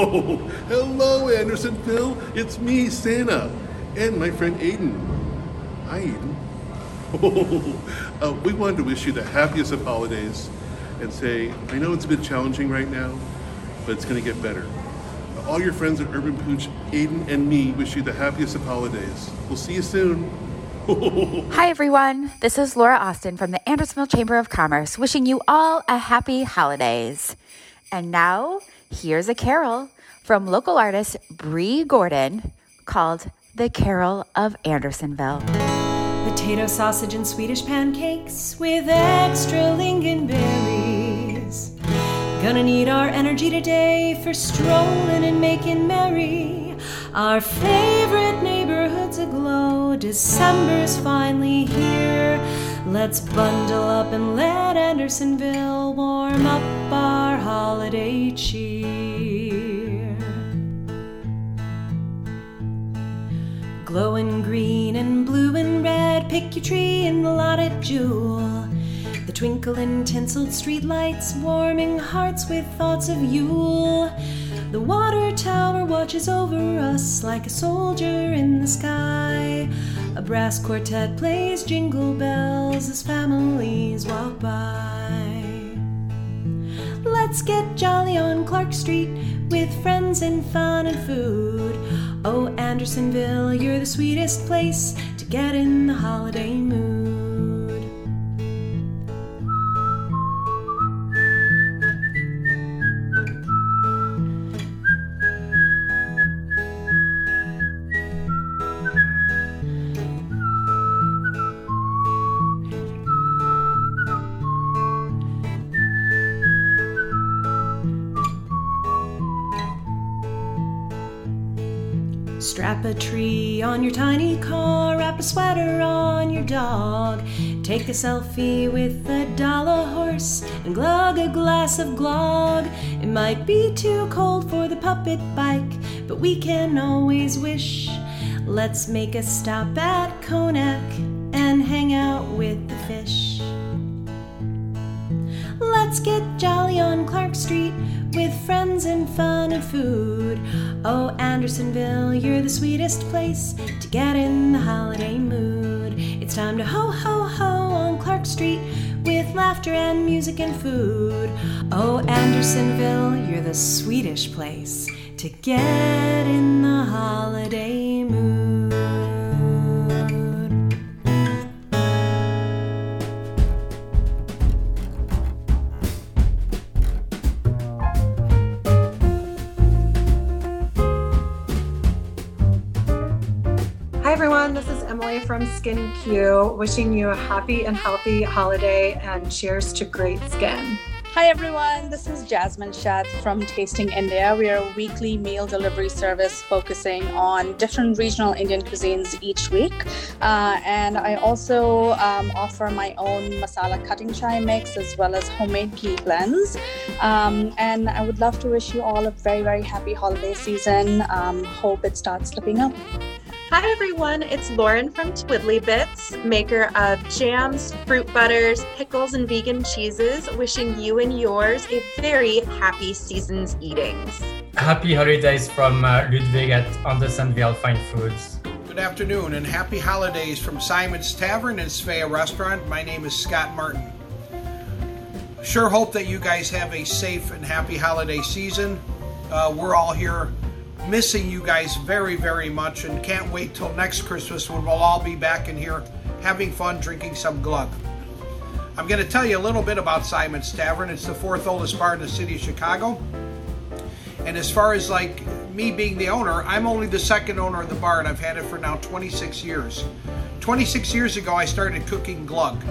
Oh, hello, Andersonville. It's me, Santa, and my friend Aiden. Hi, Aiden. Oh, uh, we wanted to wish you the happiest of holidays and say, I know it's a bit challenging right now, but it's going to get better. All your friends at Urban Pooch, Aiden, and me wish you the happiest of holidays. We'll see you soon. Hi, everyone. This is Laura Austin from the Andersonville Chamber of Commerce, wishing you all a happy holidays. And now, here's a carol from local artist Bree Gordon called The Carol of Andersonville. Potato sausage and Swedish pancakes with extra lingonberries. Gonna need our energy today for strolling and making merry. Our favorite neighborhood's aglow. December's finally here. Let's bundle up and let Andersonville warm up our holiday cheer. Glowing green and blue and red, pick your tree in the lot at Jewel. The twinkle twinkling tinseled streetlights, warming hearts with thoughts of Yule. The water tower watches over us like a soldier in the sky. A brass quartet plays jingle bells as families walk by. Let's get jolly on Clark Street with friends and fun and food. Oh, Andersonville, you're the sweetest place to get in the holiday mood. Strap a tree on your tiny car, wrap a sweater on your dog. Take a selfie with a Dala horse and glug a glass of glog. It might be too cold for the puppet bike, but we can always wish. Let's make a stop at Konak and hang out with the fish. Let's get jolly on Clark Street with friends and fun and food. Oh, Andersonville, you're the sweetest place to get in the holiday mood. It's time to ho ho ho on Clark Street with laughter and music and food. Oh, Andersonville, you're the sweetest place to get in the holiday Skin Q, wishing you a happy and healthy holiday and cheers to great skin. Hi everyone, this is Jasmine Shah from Tasting India. We are a weekly meal delivery service focusing on different regional Indian cuisines each week. Uh, and I also um, offer my own masala cutting chai mix as well as homemade ghee blends. Um, and I would love to wish you all a very, very happy holiday season. Um, hope it starts slipping up. Hi everyone, it's Lauren from Twiddly Bits, maker of jams, fruit butters, pickles, and vegan cheeses, wishing you and yours a very happy season's eatings. Happy holidays from uh, Ludwig at Andersonville Fine Foods. Good afternoon and happy holidays from Simon's Tavern and Svea Restaurant. My name is Scott Martin. Sure hope that you guys have a safe and happy holiday season. Uh, we're all here missing you guys very, very much and can't wait till next Christmas when we'll all be back in here having fun drinking some glug. I'm going to tell you a little bit about Simon's Tavern. It's the fourth oldest bar in the city of Chicago. And as far as like me being the owner, I'm only the second owner of the bar and I've had it for now 26 years. 26 years ago, I started cooking glug.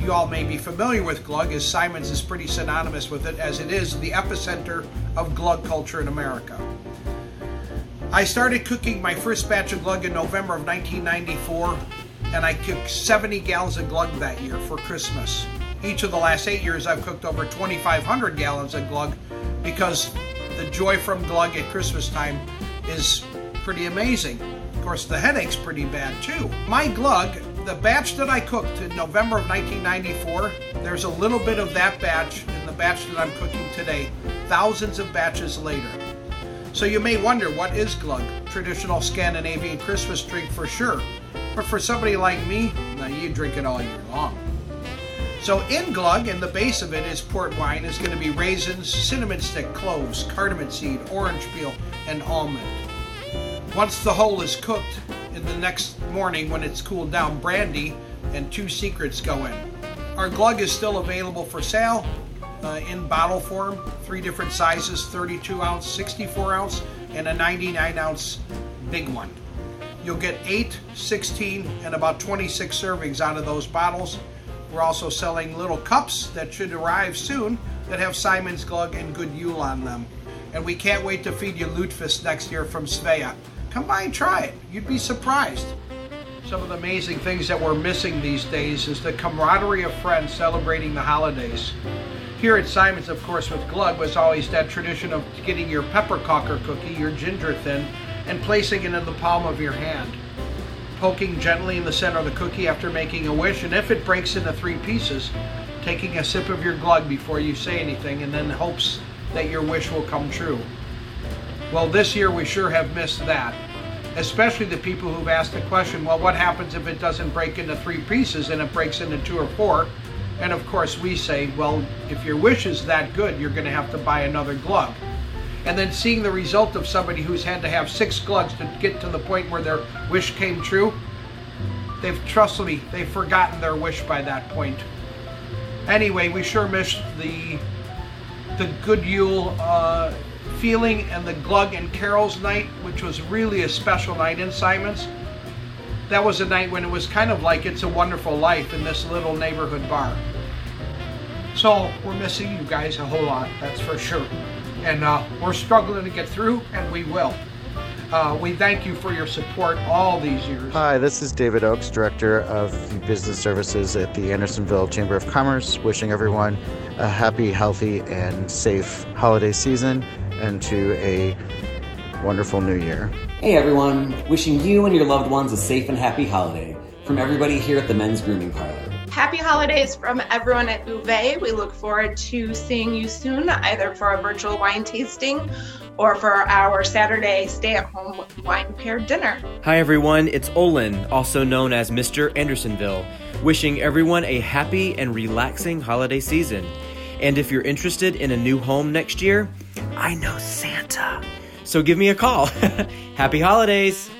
You all may be familiar with glug, as Simon's is pretty synonymous with it, as it is the epicenter of glug culture in America. I started cooking my first batch of glug in November of 1994, and I cooked 70 gallons of glug that year for Christmas. Each of the last eight years, I've cooked over 2,500 gallons of glug because the joy from glug at Christmas time is pretty amazing. Of course, the headache's pretty bad too. My glug, the batch that I cooked in November of 1994, there's a little bit of that batch in the batch that I'm cooking today, thousands of batches later. So you may wonder what is glug? Traditional Scandinavian Christmas drink for sure. But for somebody like me, now you drink it all year long. So in glug, and the base of it is port wine, is going to be raisins, cinnamon stick, cloves, cardamom seed, orange peel, and almond. Once the whole is cooked, in the next morning when it's cooled down, brandy and two secrets go in. Our glug is still available for sale uh, in bottle form, three different sizes 32 ounce, 64 ounce, and a 99 ounce big one. You'll get 8, 16, and about 26 servings out of those bottles. We're also selling little cups that should arrive soon that have Simon's Glug and Good Yule on them. And we can't wait to feed you Lutefisk next year from Svea. Come by and try it. You'd be surprised. Some of the amazing things that we're missing these days is the camaraderie of friends celebrating the holidays. Here at Simon's, of course, with Glug was always that tradition of getting your peppercaker cookie, your ginger thin, and placing it in the palm of your hand poking gently in the center of the cookie after making a wish, and if it breaks into three pieces, taking a sip of your glug before you say anything, and then hopes that your wish will come true. Well, this year we sure have missed that, especially the people who've asked the question well, what happens if it doesn't break into three pieces and it breaks into two or four? And of course, we say, well, if your wish is that good, you're going to have to buy another glug and then seeing the result of somebody who's had to have six glugs to get to the point where their wish came true, they've, trust me, they've forgotten their wish by that point. Anyway, we sure missed the the good Yule uh, feeling and the Glug and Carols night, which was really a special night in Simon's. That was a night when it was kind of like It's a Wonderful Life in this little neighborhood bar. So we're missing you guys a whole lot, that's for sure and uh, we're struggling to get through, and we will. Uh, we thank you for your support all these years. Hi, this is David Oakes, Director of Business Services at the Andersonville Chamber of Commerce, wishing everyone a happy, healthy, and safe holiday season and to a wonderful new year. Hey everyone, wishing you and your loved ones a safe and happy holiday from everybody here at the Men's Grooming Parlor. Happy holidays from everyone at Uvae. We look forward to seeing you soon, either for a virtual wine tasting or for our Saturday stay at home wine paired dinner. Hi, everyone. It's Olin, also known as Mr. Andersonville, wishing everyone a happy and relaxing holiday season. And if you're interested in a new home next year, I know Santa. So give me a call. happy holidays.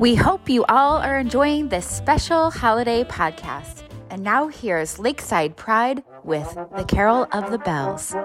We hope you all are enjoying this special holiday podcast. And now here's Lakeside Pride with the Carol of the Bells.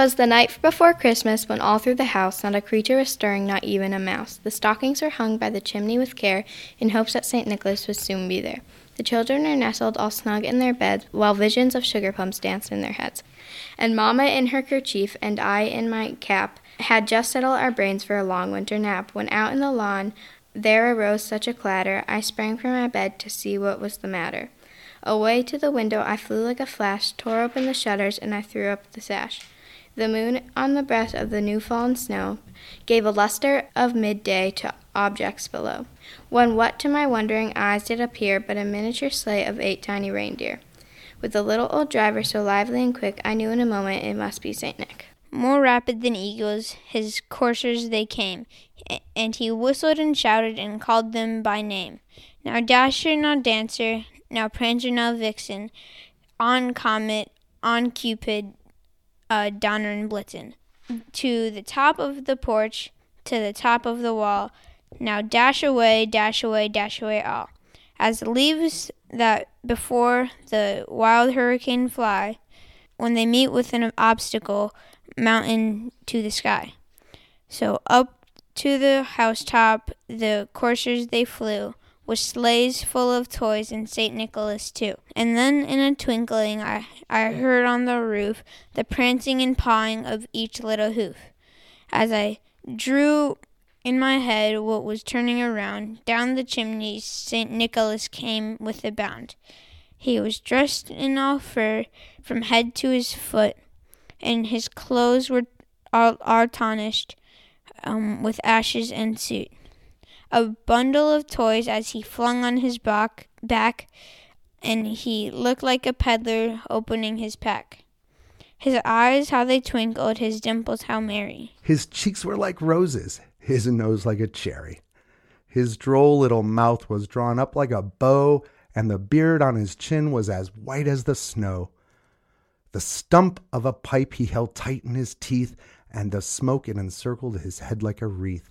'Twas the night before Christmas when all through the house not a creature was stirring, not even a mouse. The stockings were hung by the chimney with care, in hopes that St. Nicholas would soon be there. The children are nestled all snug in their beds, while visions of sugar plums dance in their heads. And Mamma in her kerchief, and I in my cap, had just settled our brains for a long winter nap, when out in the lawn there arose such a clatter, I sprang from my bed to see what was the matter. Away to the window I flew like a flash, tore open the shutters, and I threw up the sash. The moon on the breast of the new fallen snow gave a lustre of midday to objects below, when what to my wondering eyes did appear but a miniature sleigh of eight tiny reindeer. With a little old driver so lively and quick, I knew in a moment it must be Saint Nick. More rapid than eagles, his coursers they came, and he whistled and shouted and called them by name. Now Dasher, now Dancer, now Prancer, now Vixen, on Comet, on Cupid, uh, Donner and Blitzen. To the top of the porch, to the top of the wall. Now dash away, dash away, dash away all. As the leaves that before the wild hurricane fly, when they meet with an obstacle, mountain to the sky. So up to the housetop the coursers they flew, with sleighs full of toys and St. Nicholas too. And then in a twinkling I, I heard on the roof the prancing and pawing of each little hoof. As I drew in my head what was turning around, down the chimney St. Nicholas came with a bound. He was dressed in all fur from head to his foot, and his clothes were all, all tarnished um, with ashes and soot a bundle of toys as he flung on his back, back and he looked like a peddler opening his pack. His eyes, how they twinkled, his dimples, how merry. His cheeks were like roses, his nose like a cherry. His droll little mouth was drawn up like a bow, and the beard on his chin was as white as the snow. The stump of a pipe he held tight in his teeth, and the smoke it encircled his head like a wreath.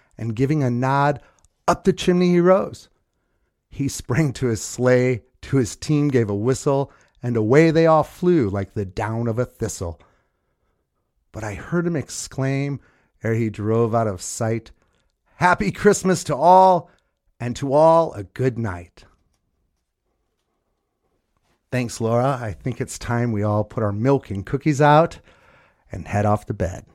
and giving a nod, up the chimney he rose. He sprang to his sleigh, to his team gave a whistle, and away they all flew like the down of a thistle. But I heard him exclaim, ere he drove out of sight, Happy Christmas to all, and to all a good night. Thanks, Laura. I think it's time we all put our milk and cookies out and head off to bed.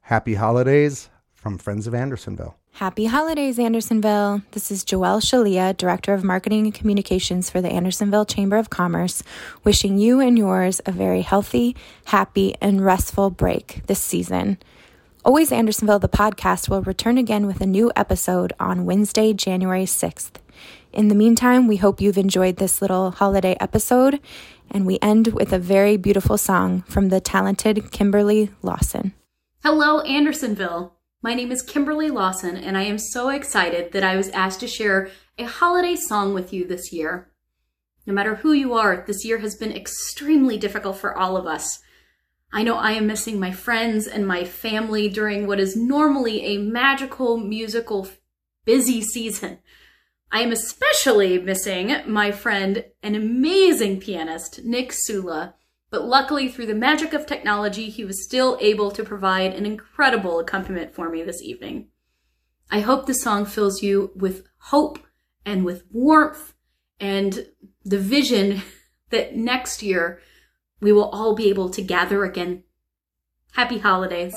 Happy holidays from Friends of Andersonville. Happy holidays, Andersonville. This is Joelle Shalia, Director of Marketing and Communications for the Andersonville Chamber of Commerce, wishing you and yours a very healthy, happy, and restful break this season. Always Andersonville, the podcast, will return again with a new episode on Wednesday, January 6th. In the meantime, we hope you've enjoyed this little holiday episode, and we end with a very beautiful song from the talented Kimberly Lawson. Hello, Andersonville. My name is Kimberly Lawson, and I am so excited that I was asked to share a holiday song with you this year. No matter who you are, this year has been extremely difficult for all of us. I know I am missing my friends and my family during what is normally a magical, musical, busy season. I am especially missing my friend and amazing pianist, Nick Sula, But luckily, through the magic of technology, he was still able to provide an incredible accompaniment for me this evening. I hope the song fills you with hope and with warmth and the vision that next year we will all be able to gather again. Happy holidays.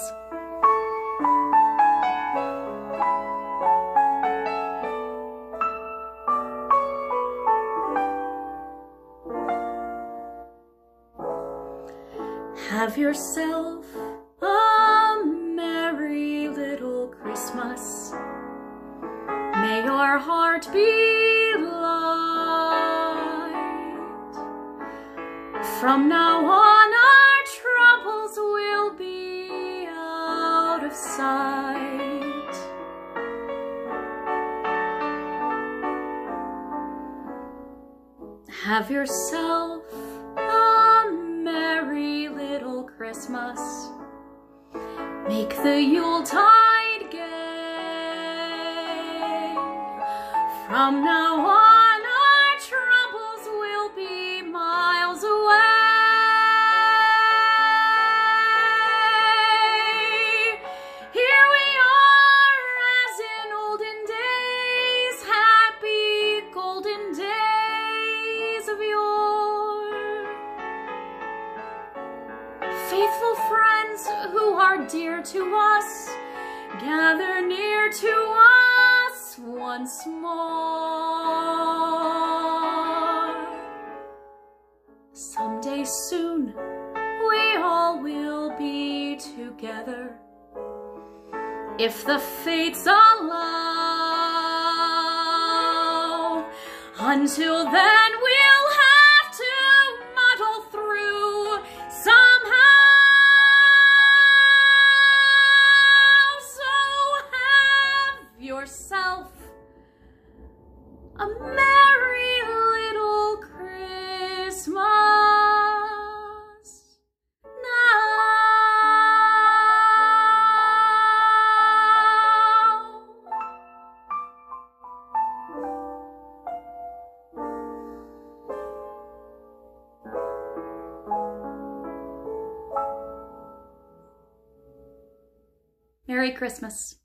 Have yourself a merry little Christmas. May your heart be light. From now on, our troubles will be out of sight. Have yourself merry little Christmas. Make the Yuletide gay. From now on, Faithful friends who are dear to us, gather near to us once more. Someday soon, we all will be together. If the fates allow, until then Christmas.